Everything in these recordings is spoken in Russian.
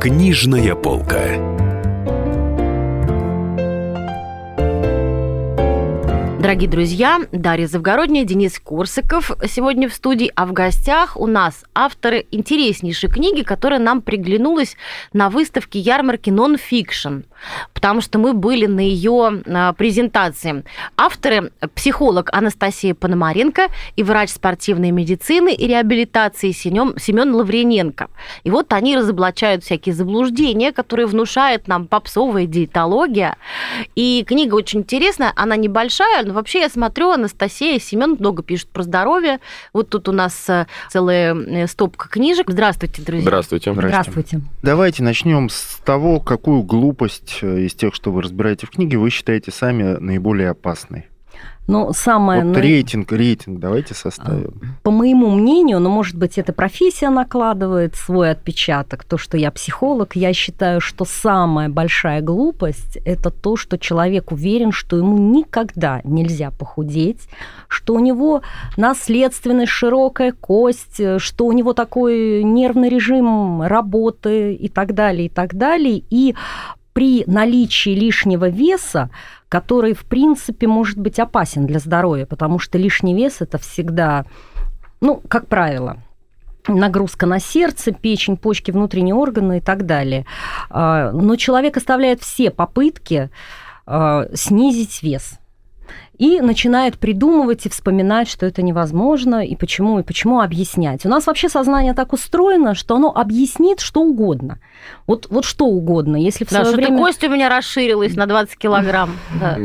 Книжная полка. Дорогие друзья, Дарья Завгородняя, Денис Корсаков сегодня в студии, а в гостях у нас авторы интереснейшей книги, которая нам приглянулась на выставке ярмарки «Нон-фикшн», потому что мы были на ее а, презентации. Авторы – психолог Анастасия Пономаренко и врач спортивной медицины и реабилитации Семен Лаврененко. И вот они разоблачают всякие заблуждения, которые внушает нам попсовая диетология. И книга очень интересная, она небольшая, но вообще я смотрю, Анастасия, Семен много пишут про здоровье. Вот тут у нас э, целая э, стопка книжек. Здравствуйте, друзья. Здравствуйте. Здравствуйте. Давайте начнем с того, какую глупость э, из тех, что вы разбираете в книге, вы считаете сами наиболее опасной. Ну, самое... Вот рейтинг, рейтинг давайте составим. По моему мнению, ну, может быть, эта профессия накладывает свой отпечаток, то, что я психолог, я считаю, что самая большая глупость – это то, что человек уверен, что ему никогда нельзя похудеть, что у него наследственность, широкая кость, что у него такой нервный режим работы и так далее, и так далее. И при наличии лишнего веса который, в принципе, может быть опасен для здоровья, потому что лишний вес это всегда, ну, как правило, нагрузка на сердце, печень, почки, внутренние органы и так далее. А, но человек оставляет все попытки а, снизить вес и начинает придумывать и вспоминать, что это невозможно, и почему, и почему объяснять. У нас вообще сознание так устроено, что оно объяснит что угодно. Вот, вот что угодно. Если в да, свое время... кость у меня расширилась на 20 килограмм. Да.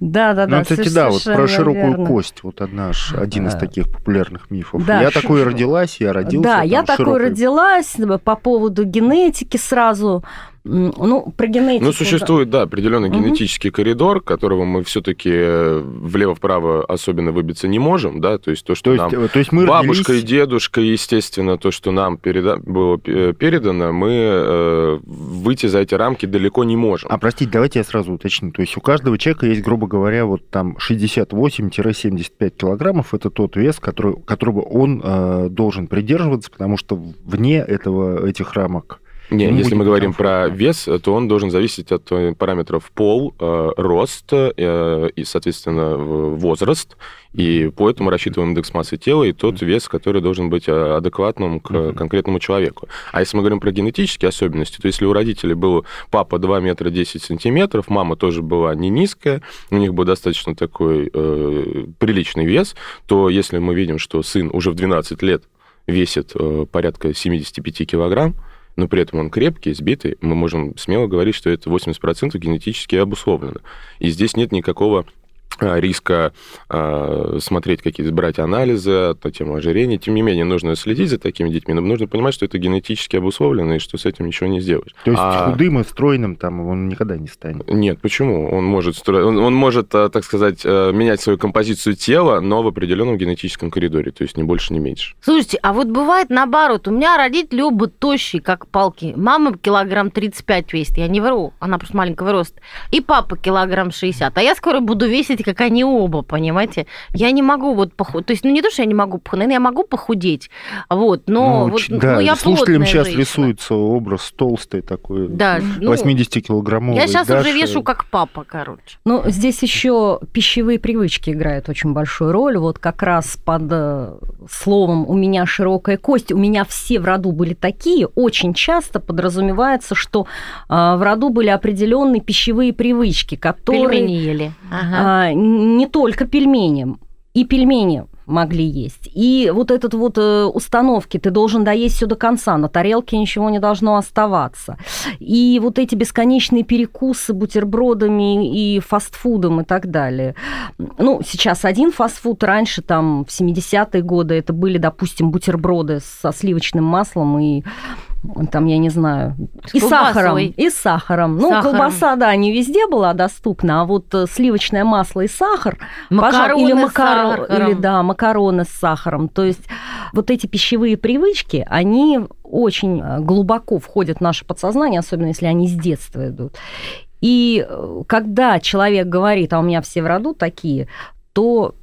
Да, да, да. Ну, кстати, да, вот про широкую кость, вот одна, один из таких популярных мифов. Я такой родилась, я родился. Да, я такой родилась по поводу генетики сразу. Ну, про генетику. Ну, существует, да, определенный угу. генетический коридор, которого мы все-таки э, влево-вправо особенно выбиться не можем, да, то есть то, что то нам есть, то есть мы бабушка родились... и дедушка, естественно, то, что нам переда... было э, передано, мы э, выйти за эти рамки далеко не можем. А простите, давайте я сразу уточню. То есть у каждого человека есть, грубо говоря, вот там 68-75 килограммов, это тот вес, который, которого он э, должен придерживаться, потому что вне этого, этих рамок не, если мы говорим про вес, то он должен зависеть от э, параметров пол, э, рост э, и, соответственно, возраст. И по этому рассчитываем индекс массы тела и тот вес, который должен быть адекватным к конкретному человеку. А если мы говорим про генетические особенности, то если у родителей был папа 2 метра 10 сантиметров, мама тоже была не низкая, у них был достаточно такой э, приличный вес, то если мы видим, что сын уже в 12 лет весит э, порядка 75 килограмм, но при этом он крепкий, сбитый, мы можем смело говорить, что это 80% генетически обусловлено. И здесь нет никакого риска э, смотреть какие-то, брать анализы на тему ожирения. Тем не менее, нужно следить за такими детьми, но нужно понимать, что это генетически обусловлено, и что с этим ничего не сделаешь. То есть а... худым и стройным там он никогда не станет? Нет, почему? Он может, стро... он, он может, э, так сказать, э, менять свою композицию тела, но в определенном генетическом коридоре, то есть не больше, не меньше. Слушайте, а вот бывает наоборот. У меня родители оба тощие, как палки. Мама килограмм 35 весит, я не вру, она просто маленького роста. И папа килограмм 60. А я скоро буду весить как они оба, понимаете? Я не могу вот похудеть. То есть, ну не то, что я не могу похудеть, я могу похудеть. Вот, но ну, вот, да, ну, я слушателям сейчас женщина. рисуется образ толстый такой, да, 80-килограммовый. Я сейчас Даша. уже вешу как папа, короче. Ну, здесь еще пищевые привычки играют очень большую роль. Вот как раз под э, словом «у меня широкая кость», «у меня все в роду были такие», очень часто подразумевается, что э, в роду были определенные пищевые привычки, которые... Пельмени ели. Ага не только пельмени, и пельмени могли есть. И вот этот вот э, установки, ты должен доесть все до конца, на тарелке ничего не должно оставаться. И вот эти бесконечные перекусы бутербродами и фастфудом и так далее. Ну, сейчас один фастфуд, раньше там в 70-е годы это были, допустим, бутерброды со сливочным маслом и там, я не знаю, с и сахаром, и сахаром. Ну, сахаром. колбаса, да, не везде была доступна, а вот э, сливочное масло и сахар, макароны или макар... или да, макароны с сахаром. То есть вот эти пищевые привычки, они очень э, глубоко входят в наше подсознание, особенно если они с детства идут. И э, когда человек говорит, а у меня все в роду такие, то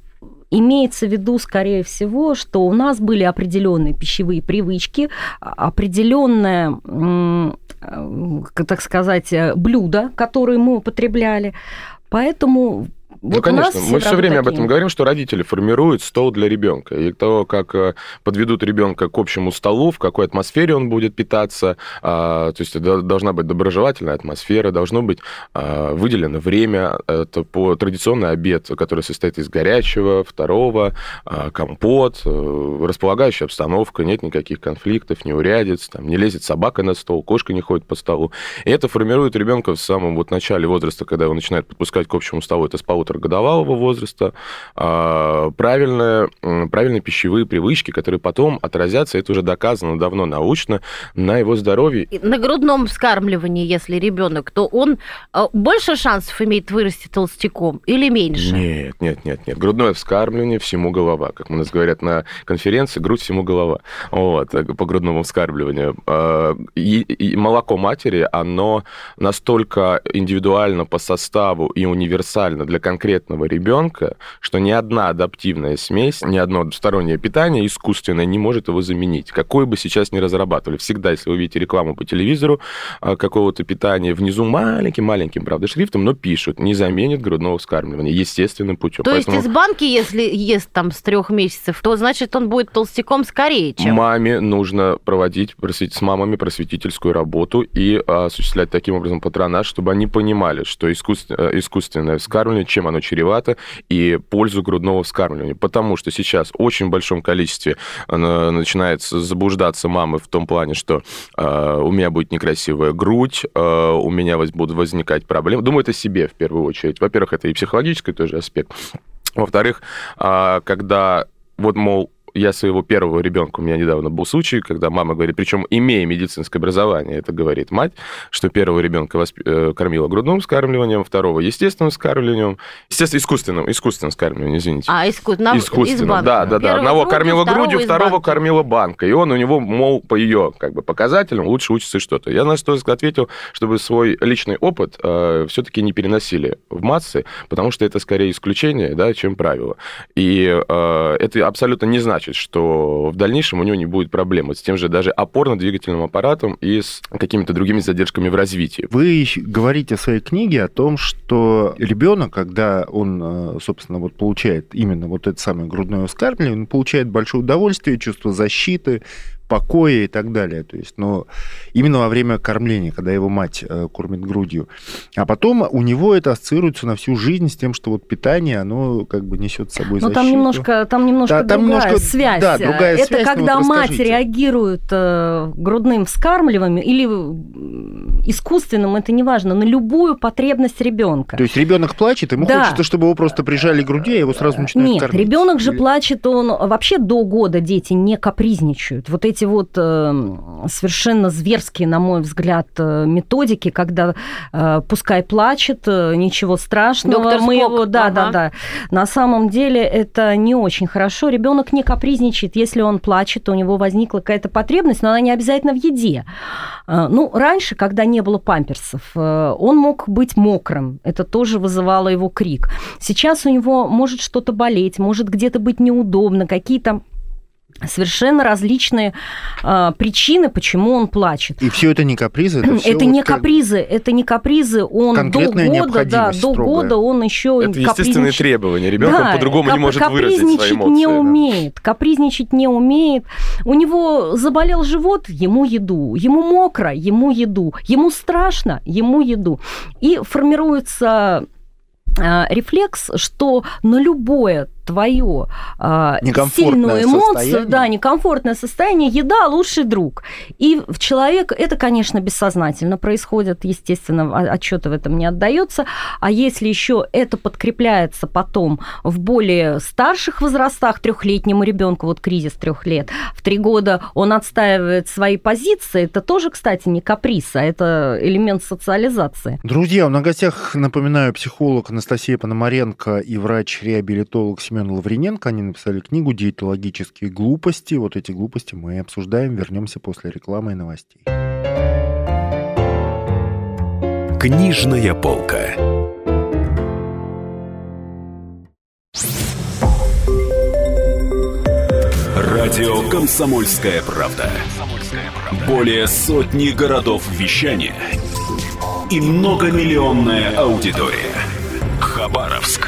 имеется в виду, скорее всего, что у нас были определенные пищевые привычки, определенное, так сказать, блюдо, которые мы употребляли. Поэтому ну, вот конечно. Мы все время такие. об этом говорим, что родители формируют стол для ребенка. И то, как э, подведут ребенка к общему столу, в какой атмосфере он будет питаться, а, то есть должна быть доброжелательная атмосфера, должно быть а, выделено время. Это по традиционный обед, который состоит из горячего, второго, а, компот, э, располагающая обстановка, нет никаких конфликтов, неурядиц, там, не лезет собака на стол, кошка не ходит по столу. И это формирует ребенка в самом вот начале возраста, когда его начинает подпускать к общему столу, это с полуторагодовалого возраста, а, правильные, правильные пищевые привычки, которые потом отразятся, это уже доказано давно научно, на его здоровье. На грудном вскармливании, если ребенок, то он а, больше шансов имеет вырасти толстяком или меньше? Нет, нет, нет, нет. Грудное вскармливание всему голова. Как у нас говорят на конференции, грудь всему голова. Вот, э, по грудному вскармливанию. А, и, и молоко матери, оно настолько индивидуально по составу и универсально для конкретного ребенка, что ни одна адаптивная смесь, ни одно стороннее питание искусственное не может его заменить. Какое бы сейчас ни разрабатывали. Всегда, если вы видите рекламу по телевизору а, какого-то питания, внизу маленьким-маленьким, правда, шрифтом, но пишут, не заменит грудного вскармливания естественным путем. То Поэтому... есть из банки, если ест там с трех месяцев, то значит он будет толстяком скорее, чем... Маме нужно проводить с мамами просветительскую работу и осуществлять таким образом патронаж, чтобы они понимали, что искусственное, э, искусственное вскармливание, чем оно чревато, и пользу грудного вскармливания. Потому что сейчас в очень большом количестве начинает заблуждаться мамы в том плане, что э, у меня будет некрасивая грудь, э, у меня будут возникать проблемы. Думаю, это себе в первую очередь. Во-первых, это и психологический тоже аспект. Во-вторых, э, когда вот, мол, я своего первого ребенка, у меня недавно был случай, когда мама говорит, причем имея медицинское образование, это говорит мать, что первого ребенка восп... Э, кормила грудным вскармливанием, второго естественным вскармливанием, естественно, искусственным, искусственным вскармливанием, извините. А, иску... на... искусственным, да, да, да. Одного грудью, кормила грудью, второго кормила банкой. И он у него, мол, по ее как бы показателям лучше учится что-то. Я на что ответил, чтобы свой личный опыт э, все-таки не переносили в массы, потому что это скорее исключение, да, чем правило. И э, это абсолютно не значит, значит, что в дальнейшем у него не будет проблем с тем же даже опорно-двигательным аппаратом и с какими-то другими задержками в развитии. Вы говорите в своей книге о том, что ребенок, когда он, э, собственно, вот получает именно вот это самое грудное вскармливание, он получает большое удовольствие, чувство защиты, покоя и так далее. То есть, но именно во время кормления, когда его мать э, кормит грудью. А потом у него это ассоциируется на всю жизнь с тем, что вот питание, оно как бы несет с собой ну, защиту. там немножко, там немножко да, другая немножко, связь. Да, другая это связь. когда вот мать реагирует э, грудным вскармливанием или искусственным, это не важно, на любую потребность ребенка. То есть ребенок плачет, ему да. хочется, чтобы его просто прижали к груди, а его сразу начинают Нет, кормить. ребенок же плачет, он вообще до года дети не капризничают. Вот эти вот э, совершенно зверские, на мой взгляд, э, методики, когда э, пускай плачет, э, ничего страшного, Доктор мы Спок. его, да, ага. да, да. На самом деле это не очень хорошо. Ребенок не капризничает, если он плачет, у него возникла какая-то потребность, но она не обязательно в еде. Ну, раньше, когда не было памперсов, он мог быть мокрым, это тоже вызывало его крик. Сейчас у него может что-то болеть, может где-то быть неудобно, какие-то совершенно различные э, причины, почему он плачет. И все это не капризы? Это, это не капризы, это не капризы. Он до года, да, до года он еще Это естественные требования. Ребенок да, по-другому не может выразить свои эмоции. не да. умеет, капризничать не умеет. У него заболел живот, ему еду. Ему мокро, ему еду. Ему страшно, ему еду. И формируется э, рефлекс, что на любое твое э, сильную эмоцию, состояние. да, некомфортное состояние, еда лучший друг. И в человек это, конечно, бессознательно происходит, естественно, отчета в этом не отдается. А если еще это подкрепляется потом в более старших возрастах, трехлетнему ребенку, вот кризис трех лет, в три года он отстаивает свои позиции, это тоже, кстати, не каприз, а это элемент социализации. Друзья, у нас на гостях, напоминаю, психолог Анастасия Пономаренко и врач-реабилитолог Семен Семен Лаврененко. Они написали книгу «Диетологические глупости». Вот эти глупости мы обсуждаем. Вернемся после рекламы и новостей. Книжная полка. Радио «Комсомольская правда». Более сотни городов вещания и многомиллионная аудитория. Хабаровск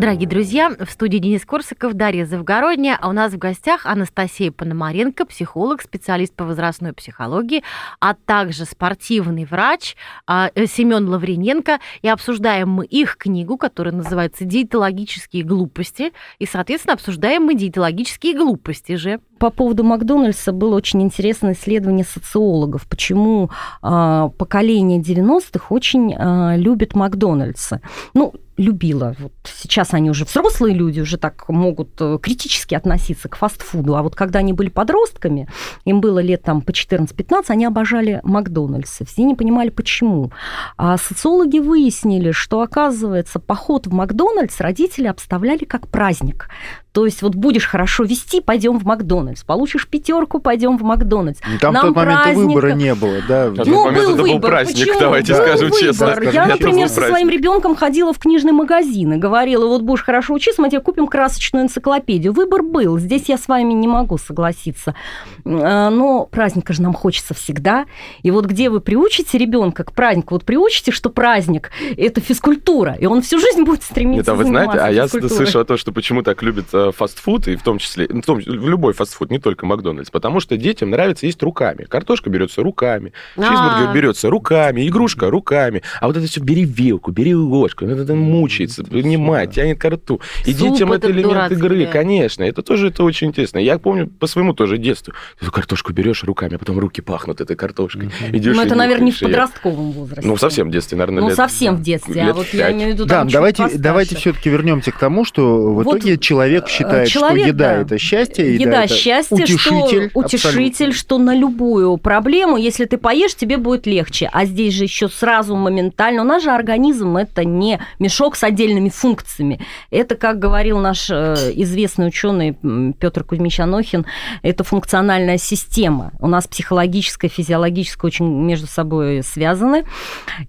Дорогие друзья, в студии Денис Корсаков, Дарья Завгородняя, а у нас в гостях Анастасия Пономаренко, психолог, специалист по возрастной психологии, а также спортивный врач а, э, Семен Лаврененко. И обсуждаем мы их книгу, которая называется «Диетологические глупости», и, соответственно, обсуждаем мы диетологические глупости же по поводу Макдональдса было очень интересное исследование социологов, почему э, поколение 90-х очень э, любит Макдональдса. Ну, любила. Вот сейчас они уже взрослые люди, уже так могут э, критически относиться к фастфуду. А вот когда они были подростками, им было лет там по 14-15, они обожали Макдональдсы. Все не понимали, почему. А социологи выяснили, что, оказывается, поход в Макдональдс родители обставляли как праздник. То есть вот будешь хорошо вести, пойдем в Макдональдс. Получишь пятерку, пойдем в Макдональдс. Ну, там Нам в тот момент праздник... выбора не было, да? На ну, момент был это выбор. был праздник, Почему? давайте да. скажем был честно. Выбор. Я, например, со своим ребенком ходила в книжный магазин и говорила, вот будешь хорошо учиться, мы тебе купим красочную энциклопедию. Выбор был. Здесь я с вами не могу согласиться. А, но праздника же нам хочется всегда. И вот где вы приучите ребенка к празднику, вот приучите, что праздник – это физкультура, и он всю жизнь будет стремиться Нет, а вы знаете, а я слышал то, что почему так любят Э, фастфуд, и в том числе, в, том, в любой фастфуд, не только Макдональдс, потому что детям нравится есть руками. Картошка берется руками, чизбургер А-а-а. берется руками, игрушка руками. А вот это все бери вилку, бери ложку, это, это мучается, понимать, тянет ко рту. И Суп детям это элемент игры, конечно. Это тоже это очень интересно. Я помню по своему тоже детству. Ты эту картошку берешь руками, а потом руки пахнут этой картошкой. Идешь ну, это, наверное, не в подростковом возрасте. Ну, совсем в детстве, наверное, Ну, лет, совсем в детстве. а вот 5. я имею в виду, да, давайте, давайте все-таки вернемся к тому, что в вот итоге человек считает, человек, что еда да. это счастье, еда, еда это счастье, утешитель, что, утешитель, что на любую проблему, если ты поешь, тебе будет легче. А здесь же еще сразу моментально. У нас же организм это не мешок с отдельными функциями. Это, как говорил наш э, известный ученый Петр Кузьмич Анохин, это функциональная система. У нас психологическая, физиологическая очень между собой связаны.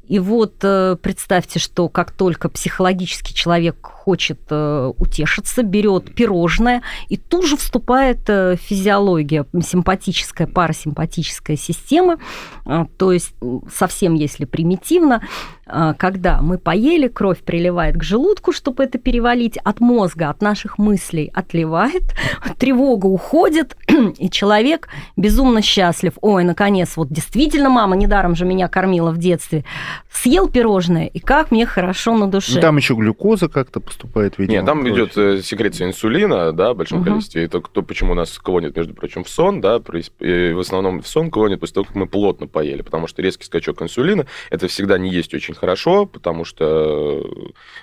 И вот э, представьте, что как только психологический человек хочет э, утешиться, берет пирожное, и тут же вступает э, физиология, симпатическая, парасимпатическая система, э, то есть совсем если примитивно, когда мы поели, кровь приливает к желудку, чтобы это перевалить, от мозга, от наших мыслей отливает, тревога уходит, и человек безумно счастлив. Ой, наконец, вот действительно мама недаром же меня кормила в детстве. Съел пирожное, и как мне хорошо на душе. Ну, там еще глюкоза как-то поступает, видимо. Нет, там идет э, секреция инсулина, да, в большом угу. количестве. Это то, почему нас клонит, между прочим, в сон, да, в основном в сон клонит после того, как мы плотно поели, потому что резкий скачок инсулина, это всегда не есть очень хорошо, потому что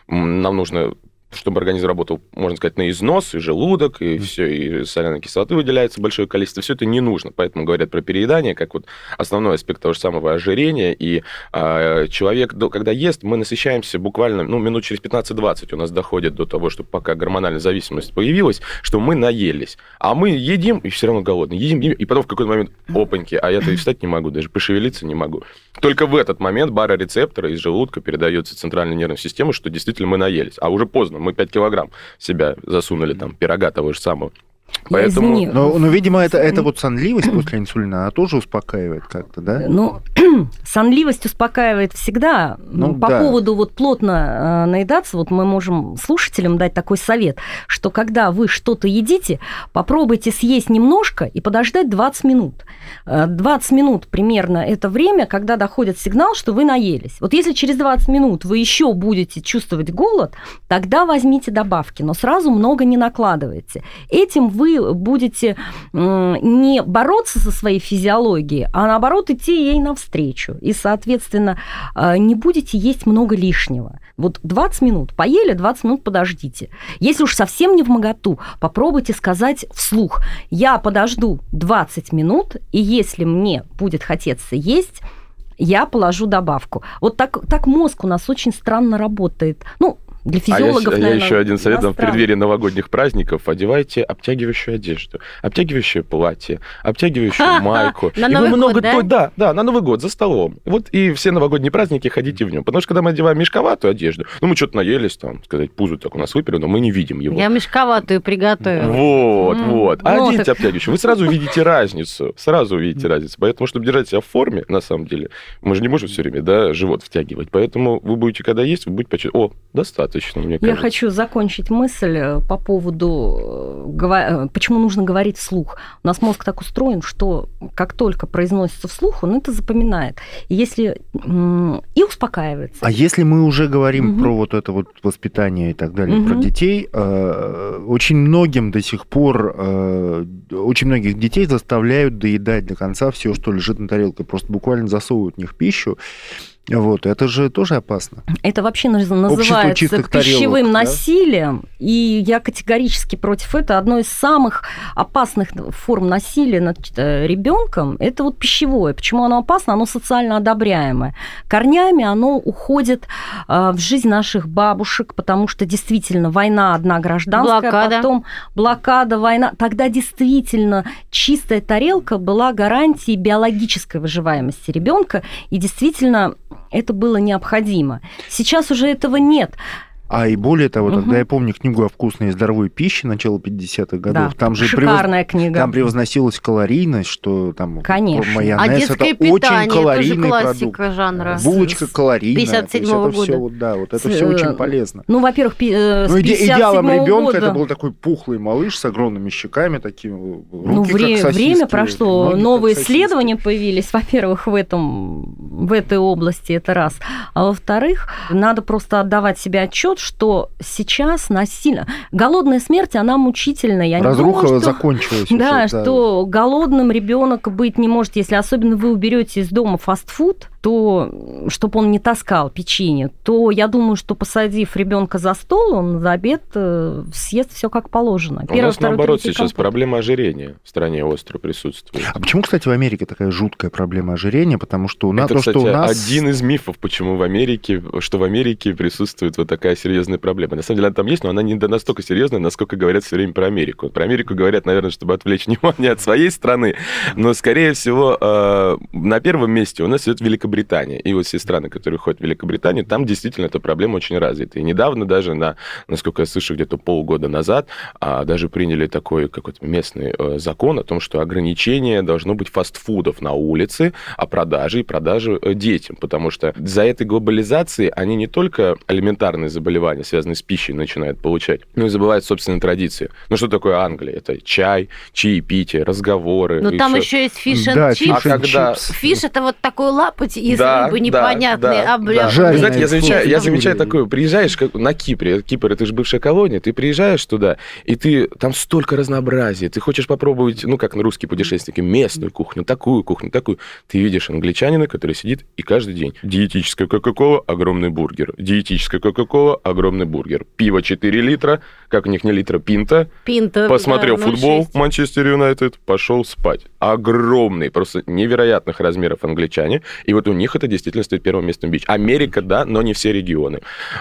нам нужно чтобы организм работал, можно сказать, на износ, и желудок, и все, и соляной кислоты выделяется большое количество, все это не нужно. Поэтому говорят про переедание как вот основной аспект того же самого ожирения. И э, человек, когда ест, мы насыщаемся буквально, ну, минут через 15-20 у нас доходит до того, что пока гормональная зависимость появилась, что мы наелись. А мы едим, и все равно голодные. Едим, едим, и потом в какой-то момент, опаньки, а я-то и встать не могу, даже пошевелиться не могу. Только в этот момент барорецепторы из желудка передается центральной нервной системе, что действительно мы наелись. А уже поздно мы 5 килограмм себя засунули, там, пирога того же самого. Поэтому... Но, но, видимо, это, это вот сонливость после инсулина, она тоже успокаивает как-то, да? Ну, сонливость успокаивает всегда. Ну, По да. поводу вот плотно э, наедаться, вот мы можем слушателям дать такой совет, что когда вы что-то едите, попробуйте съесть немножко и подождать 20 минут. 20 э, минут примерно это время, когда доходит сигнал, что вы наелись. Вот если через 20 минут вы еще будете чувствовать голод, тогда возьмите добавки, но сразу много не накладывайте. Этим вы будете не бороться со своей физиологией, а наоборот идти ей навстречу. И, соответственно, э, не будете есть много лишнего. Вот 20 минут поели, 20 минут подождите. Если уж совсем не в моготу, попробуйте сказать вслух. Я подожду 20 минут, и если мне будет хотеться есть, я положу добавку. Вот так, так мозг у нас очень странно работает. Ну, для физиологов, а я, наверное, я еще один совет вам в преддверии новогодних праздников. Одевайте обтягивающую одежду, обтягивающее платье, обтягивающую майку. На И вы Новый год, много да? то- да, да, на Новый год, за столом. Вот и все новогодние праздники ходите в нем. Потому что когда мы одеваем мешковатую одежду, ну мы что-то наелись, там, сказать, пузо так у нас выпили, но мы не видим его. Я мешковатую приготовила. Вот, М. вот. А Ну, оденьте так- обтягивающую. Вы сразу увидите разницу. Сразу увидите разницу. Поэтому, чтобы держать себя в форме, на самом деле, мы же не можем все время, да, живот втягивать. Поэтому вы будете, когда есть, вы будете почувствовать, о, достаточно, мне Я кажется. хочу закончить мысль э, по поводу, э, э, почему нужно говорить вслух. У нас мозг так устроен, что как только произносится вслух, он это запоминает. И если и успокаивается. А если мы уже говорим Мгм. про вот это вот воспитание и так далее, про Мгм. детей, очень многим до сих пор, очень многих детей заставляют доедать до конца все, что лежит на тарелке, просто буквально засовывают в них пищу. Вот, это же тоже опасно. Это вообще называется пищевым тарелок, да? насилием, и я категорически против этого. Одно из самых опасных форм насилия над ребенком – это вот пищевое. Почему оно опасно? Оно социально одобряемое. Корнями оно уходит э, в жизнь наших бабушек, потому что действительно война одна гражданская, Блокада. потом блокада, война. Тогда действительно чистая тарелка была гарантией биологической выживаемости ребенка, и действительно это было необходимо. Сейчас уже этого нет. А и более того, тогда я помню книгу о вкусной и здоровой пище начала 50-х годов. Да, там же превоз- шикарная книга. Там превозносилась калорийность, что там Конечно. майонез А это детское очень питание тоже калорийный продукт. классика жанра. Булочка калорийная. то есть 57-го это все года. вот, да, вот это С- все э, очень полезно. Ну, во-первых, пи- э, с Ну, иде- 57 идеалом ребенка года. это был такой пухлый малыш с огромными щеками, такими руки Ну, как вре- сосиски, время прошло, ноги как новые исследования появились, во-первых, в этом, в этой области, это раз. А во-вторых, надо просто отдавать себе отчет, что сейчас насильно... Голодная смерть, она мучительная. Я не Разруха думаю, что... закончилась. Да, уже, что голодным ребенок быть не может, если особенно вы уберете из дома фастфуд, то чтобы он не таскал печенье, то я думаю, что посадив ребенка за стол, он за обед э, съест все как положено. У нас второй, наоборот третий сейчас компот. проблема ожирения в стране остро присутствует. А почему, кстати, в Америке такая жуткая проблема ожирения? Потому что у нас Это, то, кстати, что у нас... один из мифов, почему в Америке, что в Америке присутствует вот такая серьезная проблема. На самом деле она там есть, но она не до- настолько серьезная, насколько говорят все время про Америку. Про Америку говорят, наверное, чтобы отвлечь внимание от своей страны, но, скорее всего, э, на первом месте у нас идет Великобритания. И вот все страны, которые входят в Великобританию, там действительно эта проблема очень развита. И недавно даже, на, насколько я слышу, где-то полгода назад, а, даже приняли такой какой-то местный э, закон о том, что ограничение должно быть фастфудов на улице, о продаже и продаже э, детям, потому что за этой глобализацией они не только элементарные заболевания, связанные с пищей, начинают получать, но и забывают собственные традиции. Ну что такое Англия? Это чай, чаепитие, разговоры. Но и там еще есть фиш Да, чипс. А когда-. Фиш это вот такой лапоть из Да, рыбы да, непонятный, да, обля- да. Вы знаете, я замечаю, я замечаю такое, приезжаешь как, на Кипре, Кипр это же бывшая колония, ты приезжаешь туда, и ты там столько разнообразия, ты хочешь попробовать, ну как на русские путешественники, местную кухню, такую кухню, такую. Ты видишь англичанина, который сидит и каждый день диетическая кока-кола, огромный бургер, диетическая кока-кола, огромный бургер, пиво 4 литра, как у них не литра, пинта, Пинта. Посмотрел да, футбол 0,6. Манчестер Юнайтед, пошел спать. Огромный, просто невероятных размеров англичане. И вот у них это действительно стоит первым местом бич. Америка, да, но не все регионы.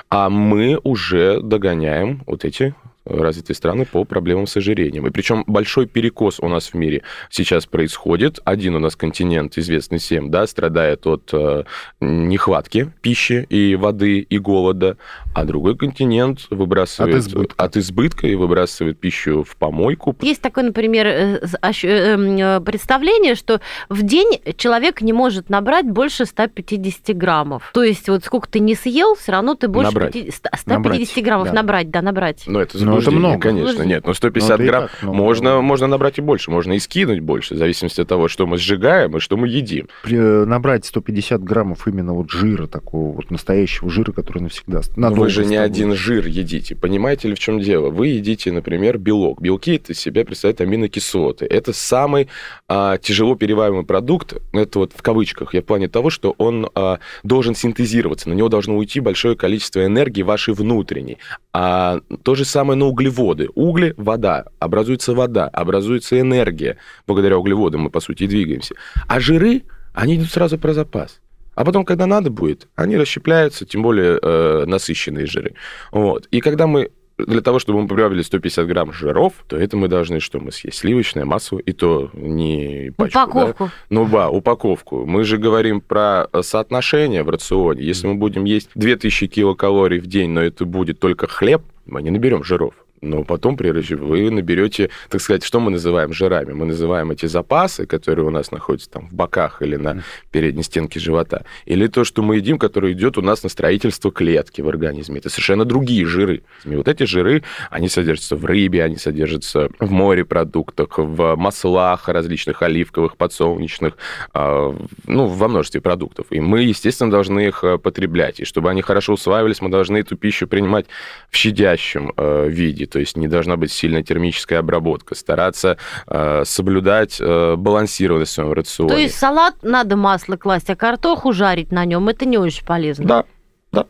А мы уже догоняем вот эти развитые страны по проблемам с ожирением. И причем большой перекос у нас в мире сейчас происходит. Один у нас континент, известный всем, да, страдает от э, нехватки пищи и воды, и голода, а другой континент выбрасывает От избытка. от избытка и выбрасывает пищу в помойку. Есть такое, например, э, э, м, э, представление, что в день человек не может набрать больше 150 граммов. То есть вот сколько ты не съел, все равно ты больше Набрать. 50 150 граммов да. набрать, да, набрать. Но это Но заблуждение, много. конечно. Нет, но 150 Ну, это и грамм так много. можно, можно набрать и больше, можно и скинуть больше, в зависимости от того, что мы сжигаем и что мы едим. При- э, набрать 150 граммов именно вот жира такого, вот настоящего жира, который навсегда... Но надолго вы же не один жир едите. Понимаете ли, в чем дело? Вы едите, например, белок. Белки это из себя представляют аминокислоты. Это самый а, тяжело перевариваемый продукт. Это вот в кавычках. Я в плане того, что он а, должен синтезироваться. На него должно уйти большое количество энергии вашей внутренней. А то же самое на углеводы. Угли – вода. Образуется вода, образуется энергия. Благодаря углеводам мы, по сути, и двигаемся. А жиры, они идут сразу про запас. А потом, когда надо будет, они расщепляются, тем более э, насыщенные жиры. Вот. И когда мы для того, чтобы мы прибавили 150 грамм жиров, то это мы должны что? Мы съесть сливочное масло, и то не пачку, да? Упаковку. Ну да, упаковку. Мы же говорим про э, соотношение в рационе. Если мы будем есть 2000 килокалорий в день, но это будет только хлеб, мы не наберем жиров. Но потом, прежде вы наберете, так сказать, что мы называем жирами? Мы называем эти запасы, которые у нас находятся там в боках или на передней стенке живота, или то, что мы едим, которое идет у нас на строительство клетки в организме. Это совершенно другие жиры. И вот эти жиры, они содержатся в рыбе, они содержатся в морепродуктах, в маслах различных оливковых, подсолнечных, а, ну, во множестве продуктов. И мы, естественно, должны их э, потреблять. И чтобы они хорошо усваивались, мы должны эту пищу принимать в щадящем э, виде, то есть не должна быть сильная термическая обработка, стараться э, соблюдать э, балансированность в своем рационе. То есть салат надо масло класть, а картоху жарить на нем это не очень полезно. Да,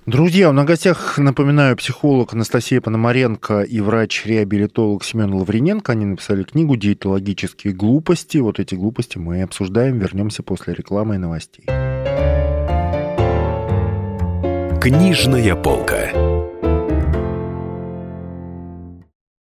Друзья, у нас в гостях, напоминаю, психолог Анастасия Пономаренко и врач-реабилитолог Семен Лаврененко. Они написали книгу «Диетологические глупости». Вот эти глупости мы и обсуждаем. Вернемся после рекламы и новостей. Книжная полка.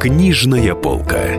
Книжная полка.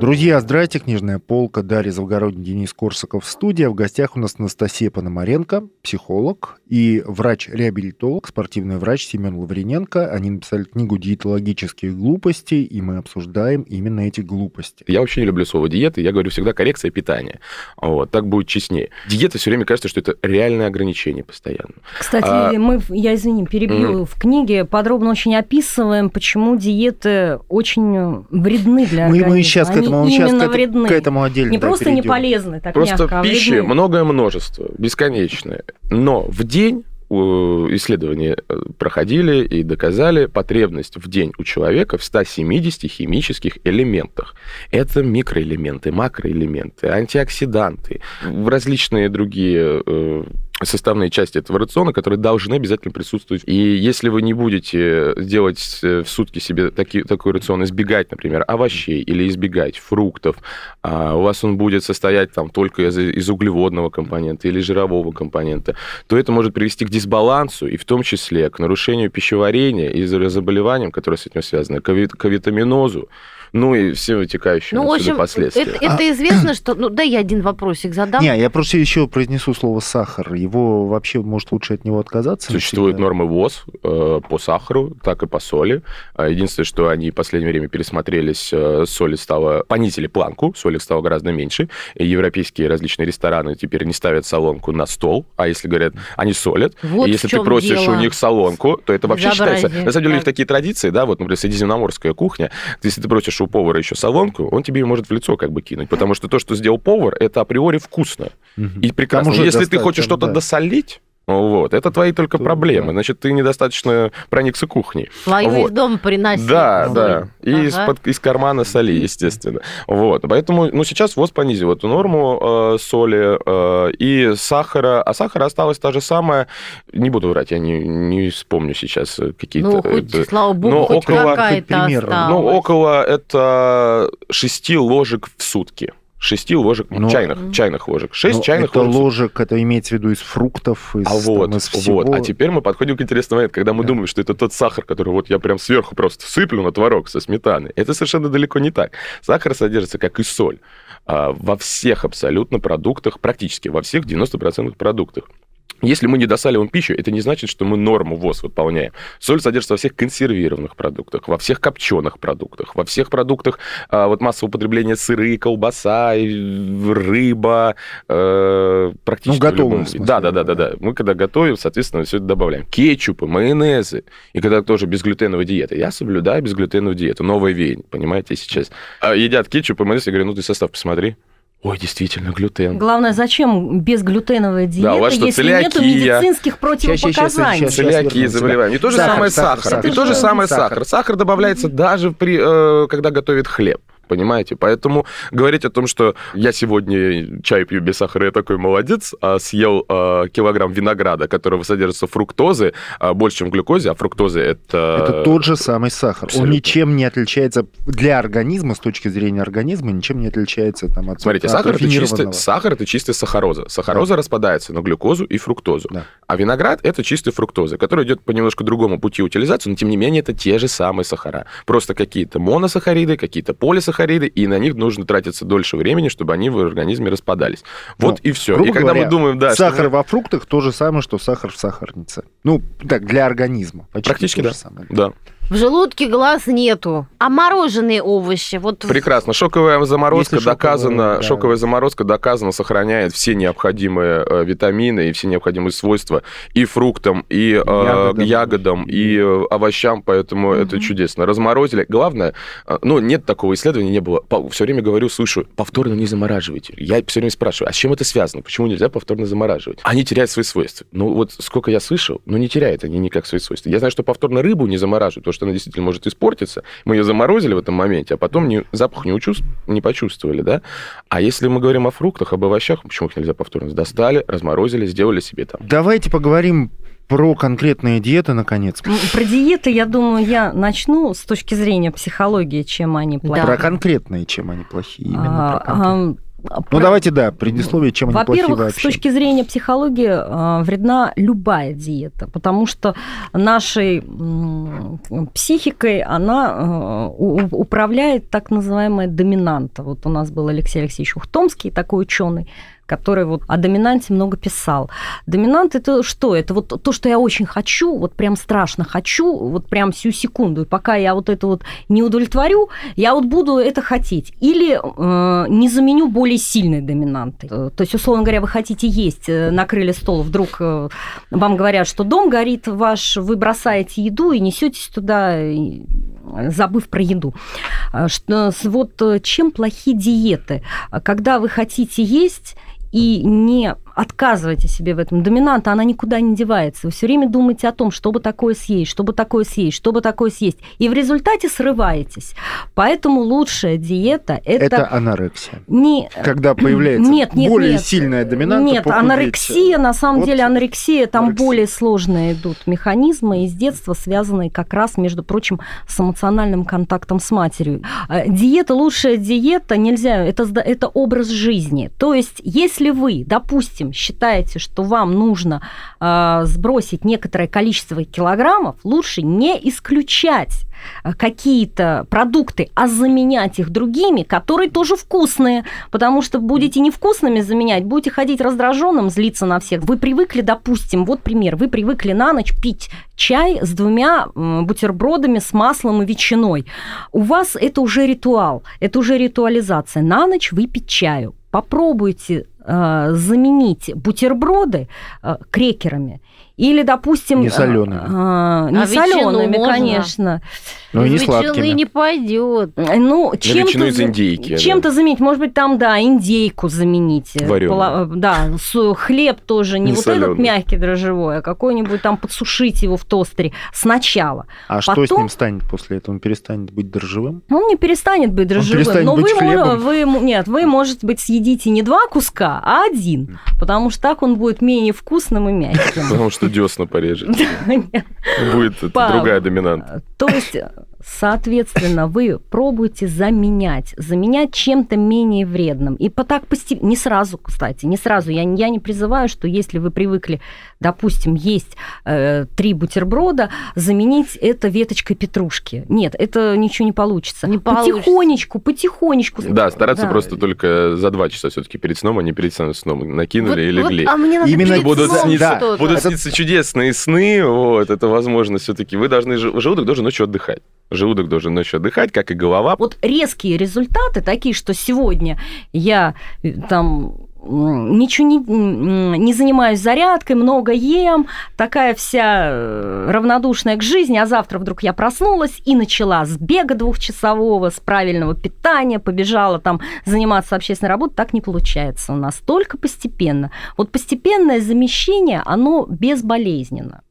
Друзья, здрасте, книжная полка, Дарья Завгородний, Денис Корсаков в студии. А В гостях у нас Анастасия Пономаренко, психолог, и врач-реабилитолог, спортивный врач Семен Лаврененко. Они написали книгу «Диетологические глупости», и мы обсуждаем именно эти глупости. Я вообще не люблю слово диета, я говорю всегда коррекция питания. Вот, так будет честнее. Диета все время кажется, что это реальное ограничение постоянно. Кстати, А- мы, я извини, перебью, в книге подробно очень описываем, почему диеты очень вредны для Мы, организма. мы сейчас к Они этому, мы сейчас именно к, вредны. к этому отдельно Не да, просто не перейдем. полезны, так Просто мягко, а пищи вредны. многое множество, бесконечное. Но в день исследования э, проходили и доказали потребность в день у человека в 170 химических элементах. Это микроэлементы, макроэлементы, антиоксиданты, различные другие э, составные части этого рациона, которые должны обязательно присутствовать. И если вы не будете делать э, в сутки себе таки- такой рацион, избегать, например, овощей или избегать фруктов, а у вас он будет состоять там только из, из углеводного компонента или жирового компонента, то это может привести к дисбалансу и в том числе к нарушению пищеварения и за- заболеваниям, которые с этим связаны, к авитаминозу, ну и всем вытекающим Ну, в общем, последствия. это, это известно, что... Ну, да, я один вопросик задам. Не, я просто еще произнесу слово сахар. Его вообще, может, лучше от него отказаться? Существуют навсегда? нормы ВОЗ э, по сахару, так и по соли. А Единственное, что они в последнее время пересмотрелись, э, соли стало, понизили планку, соли стало гораздо меньше. И европейские различные рестораны теперь не ставят солонку на стол, а если говорят, они солят. Вот и если ты просишь дело. у них солонку, то это вообще считается... Безобразие. На самом деле у них Так. такие традиции, да, вот, например, средиземноморская кухня, если ты просишь у повара еще солонку, он тебе ее может в лицо как бы кинуть, потому что то, что сделал повар, это априори вкусно. Мгм. И прекрасно. Если ты хочешь что-то да. досолить, вот, это твои только То проблемы. да. Значит, ты недостаточно проникся кухней. Свою Вот. из дома приносить. Да, Соль. да. И Ага. из-под, из кармана соли, естественно. Вот. Поэтому, ну, сейчас ВОЗ понизил эту норму э, соли э, и сахара. А сахара осталась та же самая. Не буду врать, я не, не вспомню сейчас э, какие-то... Ну, хоть, это- слава богу, ну, хоть около- какая-то ну, около это 6 ложек в сутки. 6 ложек, Ну, чайных, чайных ложек. 6 Ну, чайных это ложек. ложек, это имеется в виду из фруктов, из, А вот, там, из всего. вот. А теперь мы подходим к интересному моменту, когда мы Да. думаем, что это тот сахар, который вот я прям сверху просто сыплю на творог со сметаной. Это совершенно далеко не так. Сахар содержится, как и соль, а, во всех абсолютно продуктах, практически во всех 90% продуктах. Если мы не досаливаем пищу, это не значит, что мы норму ВОЗ выполняем. Соль содержится во всех консервированных продуктах, во всех копченых продуктах, во всех продуктах а, вот массового употребления сыры, колбаса, и рыба, э, практически Ну, любом. Да, да, да, да, да. да. Мы когда готовим, соответственно, все это добавляем. Кетчупы, майонезы. И когда тоже безглютеновая диета. Я соблюдаю безглютеновую диету. Новое веяние, понимаете, сейчас. А едят кетчуп и майонез, я говорю, ну ты состав посмотри. Ой, действительно, глютен. Главное, зачем безглютеновая диета, у вас что, если нету целиакия? медицинских противопоказаний? вернусь, заболевания. И то же Сахар, самое сахар, сахар. И то же самое Сахар. сахар. Сахар добавляется даже при, э, когда готовят хлеб. Понимаете? Поэтому говорить о том, что я сегодня чай пью без сахара, я такой молодец, а съел э, килограмм винограда, которого содержится фруктозы, а, больше, чем глюкозе, а фруктозы это... Это тот же самый сахар. абсолютно. Он ничем не отличается для организма, с точки зрения организма, ничем не отличается там, от Смотрите, от сахар это, чистый, сахар это чистая сахароза. Сахароза распадается на глюкозу и фруктозу. Да. А виноград это чистая фруктоза, которая идет по немножко другому пути утилизации, но тем не менее это те же самые сахара. Просто какие-то моносахариды, какие-то полисахариды, и на них нужно тратиться дольше времени, чтобы они в организме распадались. Вот Ну, и все. И когда говоря, мы думаем, да, что сахар мы- во фруктах то же самое, что сахар в сахарнице. Ну, так, для организма. Почти Практически да. самое. Да, В желудке глаз нету. А мороженые овощи? Вот прекрасно. Шоковая заморозка Если шоковая, доказана, да. шоковая заморозка доказана сохраняет все необходимые э, витамины и все необходимые свойства и фруктам, и э, Ягодам. ягодам, и э, овощам, поэтому это чудесно. Разморозили. Главное, э, ну, нет такого исследования, не было. Все время говорю, слышу, повторно не замораживайте. Я все время спрашиваю, а с чем это связано? Почему нельзя повторно замораживать? Они теряют свои свойства. Ну, вот сколько я слышал, ну, не теряют они никак свои свойства. Я знаю, что повторно рыбу не замораживают, потому что она действительно может испортиться. Мы ее заморозили в этом моменте, а потом не, запах не, учув- не почувствовали, да? А если мы говорим о фруктах, об овощах, почему их нельзя повторно? Достали, разморозили, сделали себе там. Давайте поговорим про конкретные диеты, наконец. Про диеты, я думаю, я начну с точки зрения психологии, чем они плохие. Про конкретные, чем они плохие. Именно А, про конкретные. А, Ну, давайте, да, предисловие, чем они плохие Во-первых, с вообще. точки зрения психологии э, вредна любая диета, потому что нашей психикой она э, управляет так называемая доминанта. Вот у нас был Алексей Алексеевич Ухтомский, такой ученый, который вот о доминанте много писал. Доминант это что? Это вот то, что я очень хочу, вот прям страшно хочу, вот прям всю секунду. И пока я вот это вот не удовлетворю, я вот буду это хотеть. Или э, не заменю более сильной доминантой. Э, То есть, условно говоря, вы хотите есть, э, накрыли стол, вдруг э, вам говорят, что дом горит ваш, вы бросаете еду и несетесь туда, забыв про еду. Что, вот чем плохи диеты? Когда вы хотите есть и не отказываете себе в этом. Доминанта, она никуда не девается. Вы все время думаете о том, чтобы такое съесть, чтобы такое съесть, чтобы такое съесть. И в результате срываетесь. Поэтому лучшая диета – это, Это анорексия. не... Когда появляется Нет, нет, более нет. сильная доминанта, Нет, похудеть. анорексия, на самом Вот деле, анорексия, там анорексия. более сложные идут механизмы из детства, связанные как раз, между прочим, с эмоциональным контактом с матерью. А, Диета, лучшая диета, нельзя, это, это образ жизни. То есть, если вы, допустим, считаете, что вам нужно а, сбросить некоторое количество килограммов, лучше не исключать а, какие-то продукты, а заменять их другими, которые тоже вкусные, потому что будете невкусными заменять, будете ходить раздраженным, злиться на всех. Вы привыкли, допустим, вот пример, вы привыкли на ночь пить чай с двумя бутербродами с маслом и ветчиной. У вас это уже ритуал, это уже ритуализация. На ночь выпить чаю. Попробуйте э, заменить бутерброды э, крекерами. Или, допустим... Не солёными. э, не А солеными, конечно. Ну и не сладкими. не пойдет. Ну, чем-то, из индейки, чем-то заменить. Может быть, там, да, индейку заменить. Пола- Да, хлеб тоже не, Не вот солёный. этот мягкий дрожжевой, а какой-нибудь там подсушить его в тостере сначала. А что с Потом- ним станет после этого? Он перестанет быть дрожжевым? Он не перестанет быть дрожжевым. перестанет но быть вы, хлебом. вы, нет, вы, может быть, съедите не два куска, а один. Потому что так он будет менее вкусным и мягким. Потому что десна порежет. Будет другая доминанта. То есть Соответственно, вы пробуете заменять, заменять чем-то менее вредным. И так постепенно, не сразу, кстати, не сразу. Я, я не призываю, что если вы привыкли, допустим, есть э, три бутерброда, заменить это веточкой петрушки. Нет, это ничего не получится. Не получится. потихонечку, потихонечку. Да, стараться Да. просто только за два часа все-таки перед сном, а не перед самым сном. Накинули Вот- и вот, легли. а мне надо Именно перед будут сном сниться- что-то. Будут Это- сниться чудесные сны, вот, это возможно все-таки. Вы должны, желудок должен ночью отдыхать. Желудок должен ночью отдыхать, как и голова. Вот резкие результаты такие, что сегодня я э, там ничего не, не занимаюсь зарядкой, много ем, такая вся э, равнодушная к жизни, а завтра вдруг я проснулась и начала с бега двухчасового, с правильного питания, побежала там заниматься общественной работой, так не получается у нас, только постепенно. Вот постепенное замещение, оно безболезненно.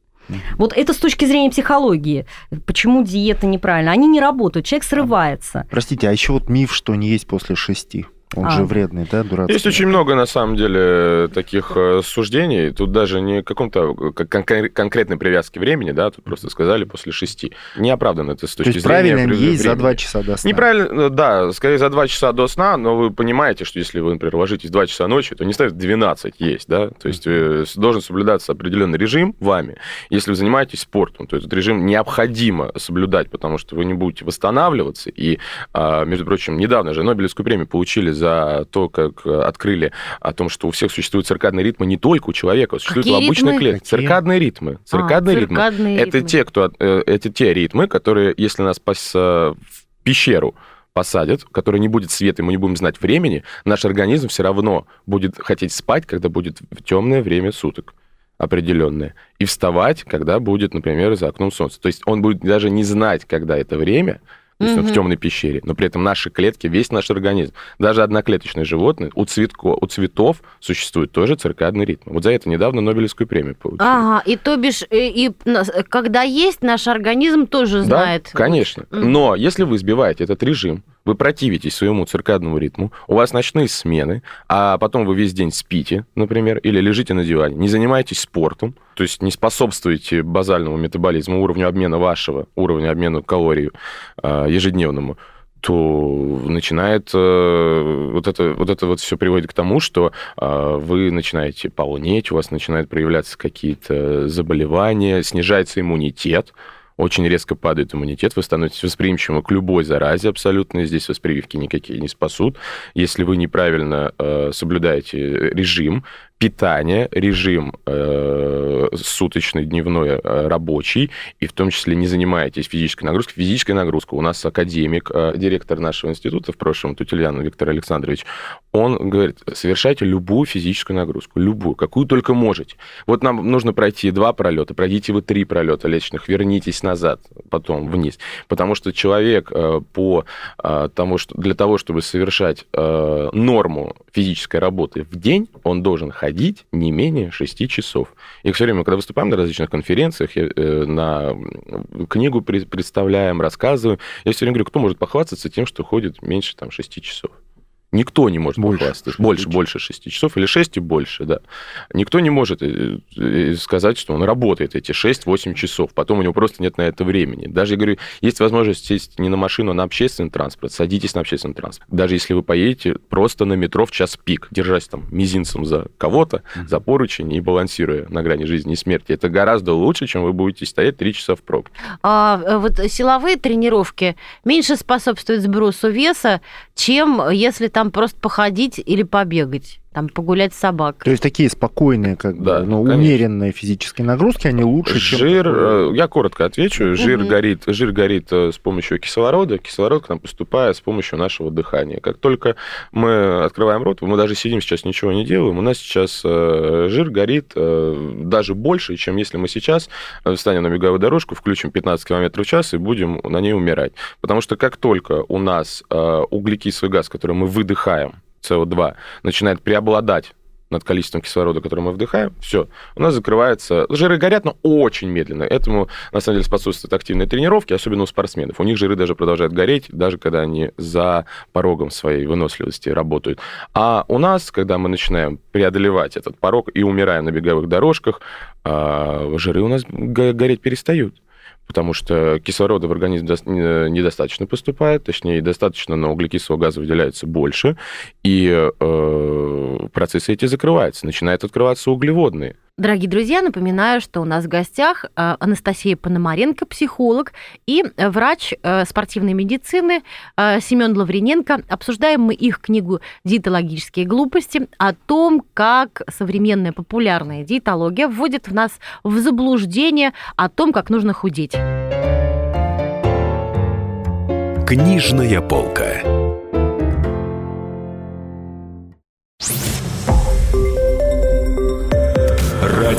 Вот это с точки зрения психологии. Почему диета неправильна? Они не работают, человек срывается. Простите, а еще вот миф, что не есть после шести. Он А. же вредный, да, дурацкий? Есть очень много, на самом деле, таких э, суждений. Тут даже не каком-то э, кон- кон- конкретной привязки времени, да, тут просто сказали после шести. Не оправдано это с То точки есть зрения правильно при- есть за времени. два часа до сна. Неправильно, да, скорее за два часа до сна, но вы понимаете, что если вы, например, ложитесь в 2 часа ночи, то не стоит в 12 есть, да, то есть э, должен соблюдаться определенный режим вами. Если вы занимаетесь спортом, то этот режим необходимо соблюдать, потому что вы не будете восстанавливаться. И, а, между прочим, недавно же Нобелевскую премию получили за то, как э, открыли о том, что у всех существуют циркадные ритмы не только у человека, а существуют Какие у обычных ритмы? клеток. Какие? Циркадные ритмы. А, Циркадные ритмы. циркадные Это ритмы. те, кто, э, это те ритмы, которые, если нас пос- э, в пещеру посадят, который не будет света, и мы не будем знать времени, наш организм все равно будет хотеть спать, когда будет в темное время суток определенное, и вставать, когда будет, например, за окном солнце. То есть он будет даже не знать, когда это время, то есть он в темной пещере, но при этом наши клетки, весь наш организм, даже одноклеточные животные, у, цветко, у цветов существует тоже циркадный ритм. Вот за это недавно Нобелевскую премию получили. Ага, и то бишь, э, и, э, когда есть, наш организм тоже знает. Да, конечно. Но если вы сбиваете этот режим, вы противитесь своему циркадному ритму, у вас ночные смены, а потом вы весь день спите, например, или лежите на диване, не занимаетесь спортом, то есть не способствуете базальному метаболизму, уровню обмена вашего, уровню обмена калорий э, ежедневному, то начинает э, вот это вот это вот все приводит к тому, что э, вы начинаете полнеть, у вас начинают проявляться какие-то заболевания, снижается иммунитет, очень резко падает иммунитет, вы становитесь восприимчивым к любой заразе абсолютно, и здесь вас прививки никакие не спасут. Если вы неправильно э, соблюдаете режим питания, режим э, суточный, дневной, э, рабочий, и в том числе не занимаетесь физической нагрузкой. Физическая нагрузка. У нас академик, э, директор нашего института в прошлом, Тутельян Виктор Александрович, он говорит, совершайте любую физическую нагрузку, любую, какую только можете. Вот нам нужно пройти два пролета, пройдите вы три пролета лестничных, вернитесь назад, потом вниз. Потому что человек э, по э, тому, что для того, чтобы совершать э, норму физической работы в день, он должен ходить не менее 6 часов. И все время, когда выступаем на различных конференциях, я, э, на книгу представляем, рассказываем, я все время говорю, кто может похвастаться тем, что ходит меньше там, 6 часов? Никто не может Больше похвастаться. шести Больше, часов. больше 6 часов или 6 и больше, да. Никто не может э, э, сказать, что он работает эти 6-8 часов, потом у него просто нет на это времени. Даже, я говорю, есть возможность сесть не на машину, а на общественный транспорт, садитесь на общественный транспорт. Даже если вы поедете просто на метро в час пик, держась там мизинцем за кого-то, за поручень и балансируя на грани жизни и смерти, это гораздо лучше, чем вы будете стоять 3 часа в пробке. А э, вот силовые тренировки меньше способствуют сбросу веса, чем если там просто походить или побегать, там погулять с собакой. То есть такие спокойные, как бы, Да, ну, конечно. умеренные физические нагрузки, они лучше, чем... Жир, э, я коротко отвечу, жир Мгм. горит, жир горит э, с помощью кислорода, кислород к нам поступает с помощью нашего дыхания. Как только мы открываем рот, мы даже сидим сейчас, ничего не делаем, у нас сейчас э, жир горит даже больше, чем если мы сейчас встанем на беговую дорожку, включим 15 км в час и будем на ней умирать. Потому что как только у нас углекислый газ, который мы выдыхаем, СО2, начинает преобладать над количеством кислорода, который мы вдыхаем, все, у нас закрывается... Жиры горят, но очень медленно. Этому, на самом деле, способствуют активные тренировки, особенно у спортсменов. У них жиры даже продолжают гореть, даже когда они за порогом своей выносливости работают. А у нас, когда мы начинаем преодолевать этот порог и умираем на беговых дорожках, а, жиры у нас го- гореть перестают. Потому что кислорода в организм недостаточно поступает, точнее, достаточно, но углекислого газа выделяется больше, и э, процессы эти закрываются, начинают открываться углеводные. Дорогие друзья, напоминаю, что у нас в гостях э, Анастасия Пономаренко, психолог, и врач э, спортивной медицины э, Семен Лаврененко. Обсуждаем мы их книгу «Диетологические глупости» о том, как современная популярная диетология вводит в нас в заблуждение о том, как нужно худеть. Книжная полка.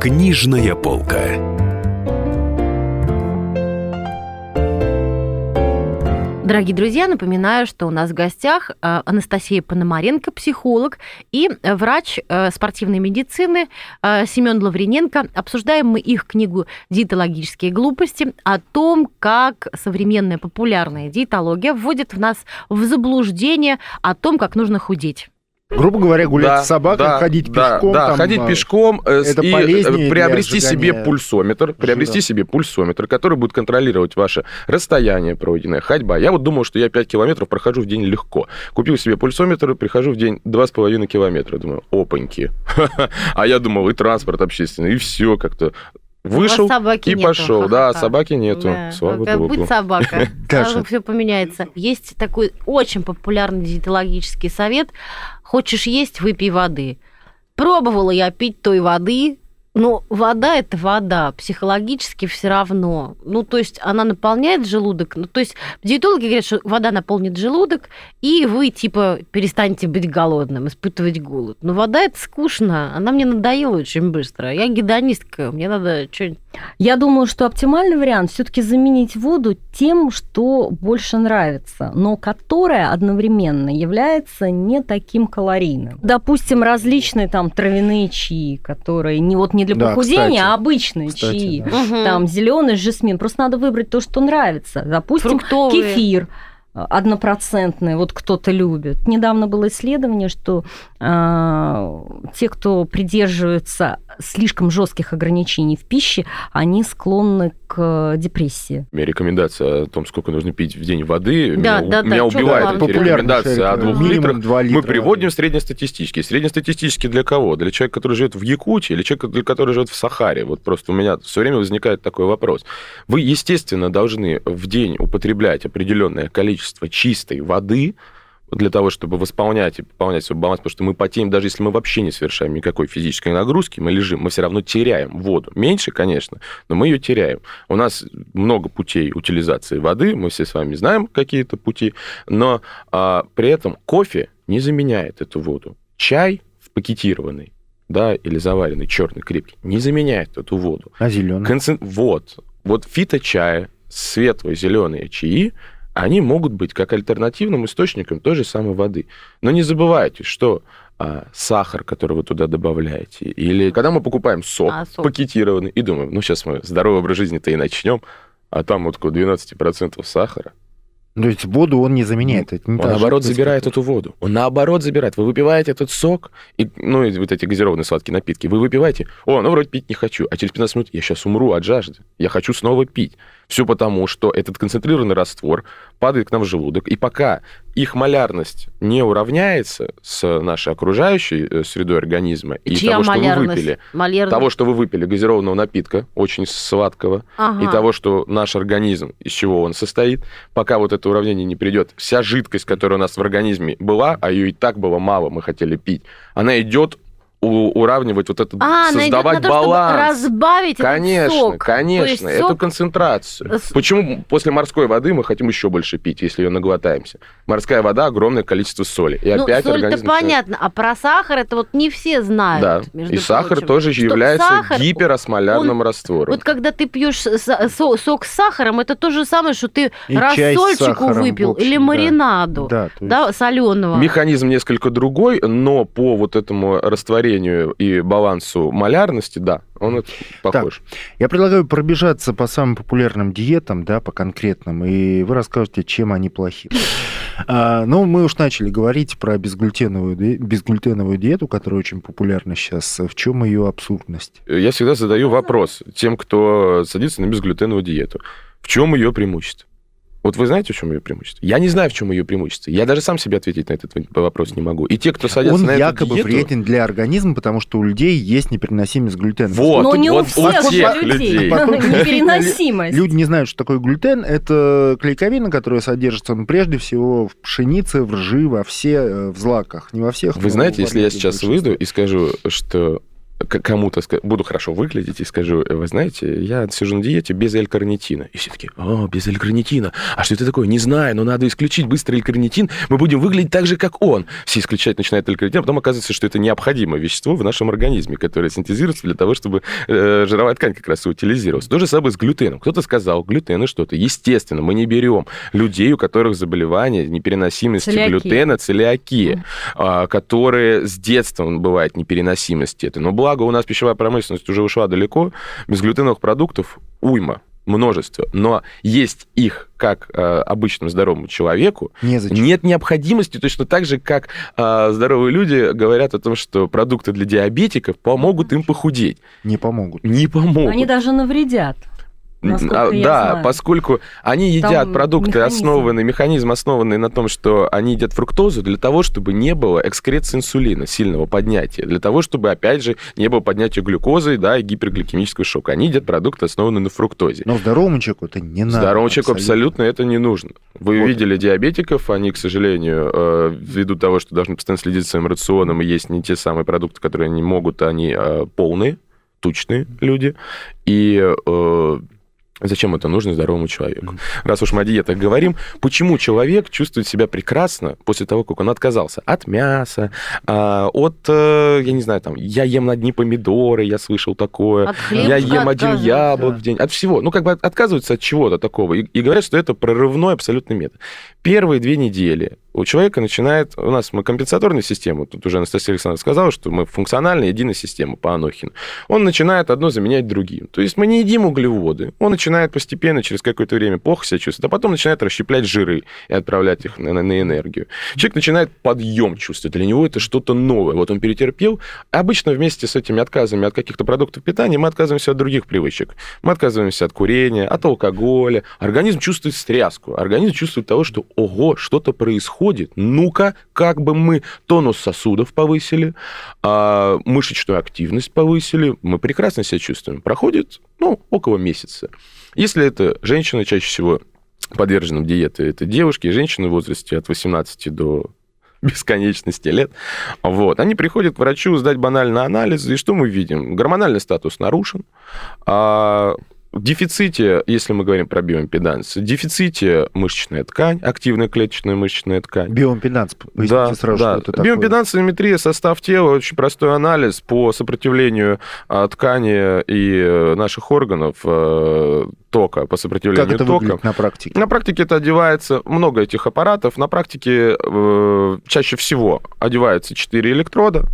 Книжная полка. Дорогие друзья, напоминаю, что у нас в гостях э, Анастасия Пономаренко, психолог, и врач э, спортивной медицины э, Семен Лаврененко. Обсуждаем мы их книгу «Диетологические глупости» о том, как современная популярная диетология вводит в нас в заблуждение о том, как нужно худеть. Грубо говоря, гулять да, с собакой, да, ходить да, пешком. Да, там, ходить а, пешком э, это и э, приобрести себе пульсометр, приобрести да. себе пульсометр, который будет контролировать ваше расстояние пройденное, ходьба. Я вот думал, что я 5 километров прохожу в день легко. Купил себе пульсометр, прихожу в день 2,5 километра. Думаю, опаньки. А я думал, и транспорт общественный, и все как-то Вышел и нету. пошел. Да, собаки нету. Да. Слава как богу. Будь собака. Сразу все поменяется. Есть такой очень популярный диетологический совет. Хочешь есть, выпей воды. Пробовала я пить той воды, но вода это вода, психологически все равно. Ну, то есть она наполняет желудок. Ну, то есть диетологи говорят, что вода наполнит желудок, и вы, типа, перестанете быть голодным, испытывать голод. Но вода это скучно, она мне надоела очень быстро. Я гедонистка, мне надо что-нибудь... Я думаю, что оптимальный вариант все таки заменить воду тем, что больше нравится, но которое одновременно является не таким калорийным. Допустим, различные там травяные чаи, которые не вот не для похудения, кстати, а обычные кстати, чаи. Да. Там зеленый жасмин. Просто надо выбрать то, что нравится. Допустим, Фруктовые. кефир однопроцентные, вот кто-то любит. Недавно было исследование, что э, те, кто придерживается слишком жестких ограничений в пище, они склонны к депрессии. У меня рекомендация о том, сколько нужно пить в день воды, да, меня, да, меня да, убивает эти рекомендации о двух литрах. 2 литра. Мы приводим среднестатистически. Среднестатистически для кого? Для человека, который живет в Якутии или человека, для который живет в Сахаре? Вот просто у меня все время возникает такой вопрос. Вы, естественно, должны в день употреблять определенное количество чистой воды, для того, чтобы восполнять и пополнять свой баланс, потому что мы потеем, даже если мы вообще не совершаем никакой физической нагрузки, мы лежим, мы все равно теряем воду. Меньше, конечно, но мы ее теряем. У нас много путей утилизации воды, мы все с вами знаем какие-то пути, но а, при этом кофе не заменяет эту воду. Чай в пакетированный да, или заваренный черный крепкий, не заменяет эту воду. А зеленый? Концент... Вот. Вот фиточая, светлые зеленые чаи, они могут быть как альтернативным источником той же самой воды. Но не забывайте, что а, сахар, который вы туда добавляете, или когда мы покупаем сок, а, сок. пакетированный, и думаем, ну сейчас мы здоровый образ жизни-то и начнем, а там вот около 12% сахара, то есть воду он не заменяет. Это не он наоборот забирает эту воду. Он наоборот забирает. Вы выпиваете этот сок, и, ну, и вот эти газированные сладкие напитки. Вы выпиваете, о, ну, вроде пить не хочу. А через 15 минут я сейчас умру от жажды. Я хочу снова пить. Все потому, что этот концентрированный раствор падает к нам в желудок. И пока их малярность не уравняется с нашей окружающей э, средой организма и Чья того, что вы выпили, малярность? того, что вы выпили газированного напитка, очень сладкого, ага. и того, что наш организм, из чего он состоит, пока вот это уравнение не придет, вся жидкость, которая у нас в организме была, а ее и так было мало, мы хотели пить, она идет у- уравнивать вот этот, А, создавать на то, чтобы баланс. разбавить этот Конечно, сок. конечно, То эту сок- концентрацию. С- Почему после морской воды мы хотим еще больше пить, если ее наглотаемся? Морская вода огромное количество соли. И ну, опять соль-то организм начинает- понятно, а про сахар это вот не все знают. Да. между И сахар прочим. тоже Что является сахар, гиперосмолярным он- раствором. Вот когда ты пьешь со- сок с сахаром, это то же самое, что ты И рассольчику выпил общем, или да. маринаду, Да, то есть- да, соленого. Механизм несколько другой, но по вот этому растворению и балансу малярности, да, он это похож. Я предлагаю пробежаться по самым популярным диетам, да, по конкретным, и вы расскажете, чем они плохи. А, ну, мы уж начали говорить про безглютеновую, безглютеновую диету, которая очень популярна сейчас. В чем ее абсурдность? Я всегда задаю вопрос тем, кто садится на безглютеновую диету. В чем ее преимущество? Вот вы знаете, в чем ее преимущество? Я не знаю, в чем ее преимущество. Я даже сам себе ответить на этот вопрос не могу. И те, кто садятся Он на эту якобы диету, вреден для организма, потому что у людей есть непереносимость глютена. Вот, Но не вот у всех тех же людей. Непереносимость. Люди не знают, что такое глютен. Это клейковина, которая содержится ну, прежде всего в пшенице, в ржи, во все э, в злаках. Не во всех. Вы знаете, если я сейчас выйду и скажу, что кому-то буду хорошо выглядеть и скажу, вы знаете, я сижу на диете без L-карнитина. И все таки о, без L-карнитина. А что это такое? Не знаю, но надо исключить быстро L-карнитин. Мы будем выглядеть так же, как он. Все исключать начинают L-карнитин, а потом оказывается, что это необходимое вещество в нашем организме, которое синтезируется для того, чтобы э, жировая ткань как раз и утилизировалась. То же самое с глютеном. Кто-то сказал, глютен и что-то. Естественно, мы не берем людей, у которых заболевание непереносимости Целиакия. глютена, целиакия а, которые с детства бывает непереносимость это. Но благо у нас пищевая промышленность уже ушла далеко, безглютеновых продуктов уйма, множество. Но есть их как э, обычному здоровому человеку, Незачем. нет необходимости, точно так же, как э, здоровые люди говорят о том, что продукты для диабетиков помогут им похудеть. Не помогут. Не помогут. Они даже навредят. Насколько А, я да, знаю. поскольку они едят Там продукты, механизм. основанные, механизм основанный на том, что они едят фруктозу для того, чтобы не было экскреции инсулина, сильного поднятия, для того, чтобы, опять же, не было поднятия глюкозы, да, и гипергликемического шока. Они едят продукты, основанные на фруктозе. Но здоровому человеку это не надо. Здоровому человеку абсолютно это не нужно. Вы Вот. видели диабетиков, они, к сожалению, э, ввиду того, что должны постоянно следить за своим рационом и есть не те самые продукты, которые они могут, они э, полные, тучные люди. И э, Зачем это нужно здоровому человеку? Раз уж мы о диетах говорим, почему человек чувствует себя прекрасно после того, как он отказался от мяса, а, от, э, я не знаю, там, я ем одни помидоры, я слышал такое, я ем один яблок в день, от всего. Ну, как бы от- отказываются от чего-то такого. И, и говорят, что это прорывной абсолютно метод. Первые две недели у человека начинает... У нас мы компенсаторная система, тут уже Анастасия Александровна сказала, что мы функциональная единая система по Анохину. Он начинает одно заменять другим. То есть мы не едим углеводы. Он начинает постепенно, через какое-то время плохо себя чувствовать, а потом начинает расщеплять жиры и отправлять их на, на- энергию. Человек начинает подъем чувствовать. Для него это что-то новое. Вот он перетерпел. Обычно вместе с этими отказами от каких-то продуктов питания мы отказываемся от других привычек. Мы отказываемся от курения, от алкоголя. Организм чувствует стряску. Организм чувствует того, что ого, что-то происходит. Ну-ка, как бы мы тонус сосудов повысили, а, мышечную активность повысили. Мы прекрасно себя чувствуем. Проходит, ну, около месяца. Если это женщина, чаще всего подверженным диете, это девушки и женщины в возрасте от 18 до бесконечности лет. Вот. Они приходят к врачу сдать банальный анализ, и что мы видим? Гормональный статус нарушен, а в дефиците, если мы говорим про биоимпеданс, в дефиците мышечная ткань, активная клеточная мышечная ткань. Биоимпеданс, поясните Да, сразу, да. что это такое. Биоимпедансометрия, состав тела, очень простой анализ по сопротивлению а, ткани и э, наших органов э, тока, по сопротивлению Как это тока. на практике? На практике это одевается много этих аппаратов. На практике э, чаще всего одеваются 4 электрода,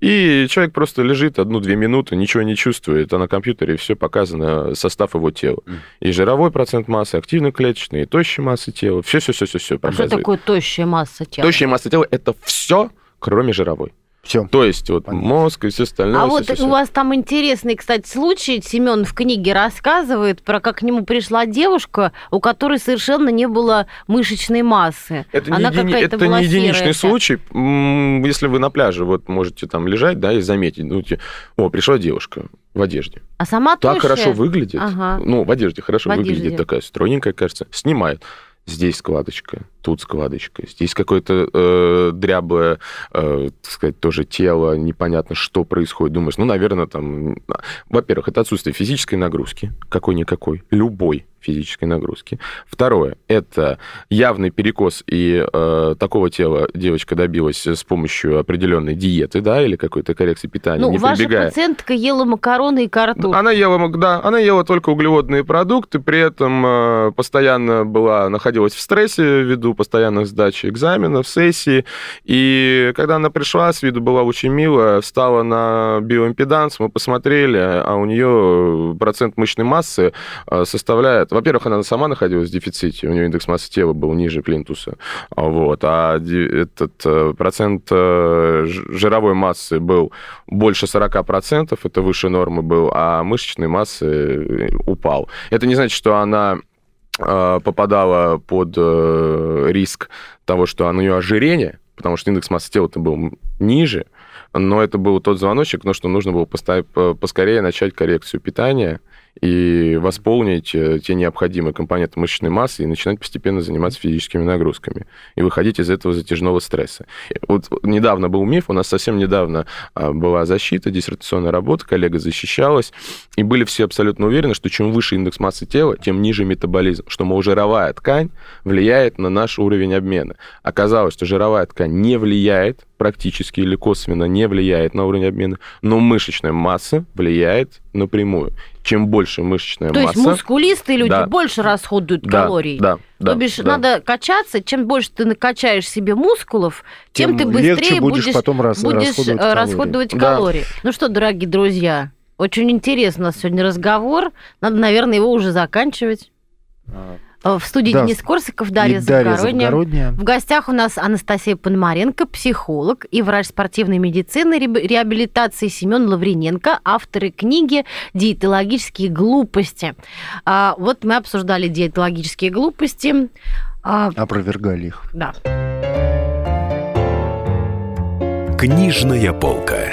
и человек просто лежит одну-две минуты, ничего не чувствует, а на компьютере все показано, состав его тела. И жировой процент массы, активно клеточный, и тощей массы тела. Все-все-все-все А что показывает. такое тощая масса тела? Тощая масса тела – это все, кроме жировой. Все. То есть вот Понятно. мозг и все остальное. А всё- вот всё- у всё. вас там интересный, кстати, случай. Семен в книге рассказывает про как к нему пришла девушка, у которой совершенно не было мышечной массы. Это не, Она едини- какая-то это не единичный серая случай. Если вы на пляже вот можете там лежать, да, и заметить, ну, о, пришла девушка в одежде. А сама Так тощая? хорошо выглядит. Ага. Ну, в одежде хорошо В выглядит, одежде. такая стройненькая, кажется. Снимает. Здесь складочка, тут складочка, здесь какое-то э, дряблое, э, так сказать, тоже тело, непонятно, что происходит. Думаешь, ну, наверное, там... Во-первых, это отсутствие физической нагрузки, какой-никакой, любой физической нагрузки. Второе – это явный перекос, и э, такого тела девочка добилась с помощью определенной диеты, да, или какой-то коррекции питания, Ну, не ваша прибегая. пациентка ела макароны и картошку. Она ела, да, она ела только углеводные продукты, при этом э, постоянно была, находилась в стрессе ввиду постоянных сдач экзаменов, сессий. И когда она пришла, с виду была очень милая, встала на биоимпеданс, мы посмотрели, а у нее процент мышечной массы э, составляет... Во-первых, она сама находилась в дефиците, у нее индекс массы тела был ниже плинтуса. Вот, а этот э, процент э, жировой массы был больше 40%, это выше нормы был, а мышечной массы упал. Это не значит, что она попадала под э, риск того, что у нее ожирение, потому что индекс массы тела-то был ниже, но это был тот звоночек, ну, что нужно было по- поскорее начать коррекцию питания и восполнить э, те необходимые компоненты мышечной массы и начинать постепенно заниматься физическими нагрузками и выходить из этого затяжного стресса. Вот недавно был миф, у нас совсем недавно а, была защита, диссертационная работа, коллега защищалась, и были все абсолютно уверены, что чем выше индекс массы тела, тем ниже метаболизм, что, мол, жировая ткань влияет на наш уровень обмена. Оказалось, что жировая ткань не влияет практически или косвенно не влияет на уровень обмена, но мышечная масса влияет напрямую. Чем больше мышечная То масса... есть мускулистые люди Да. больше расходуют Да, калорий. Да, да, То бишь, да. надо качаться, чем больше ты накачаешь себе мускулов, тем, Тем ты быстрее легче будешь потом рас- будешь расходовать э, калории. расходовать Да. калории. Ну что, дорогие друзья, очень интересно у нас сегодня разговор. Надо, наверное, его уже заканчивать. Э, В студии Да. Денис Корсаков, И Дарья Дарья Завгородняя. Завгородняя. В гостях у нас Анастасия Пономаренко, психолог и врач спортивной медицины, реабилитации Семен Лаврененко, авторы книги «Диетологические глупости». А, вот мы обсуждали диетологические глупости. А, Опровергали их. да. Книжная полка.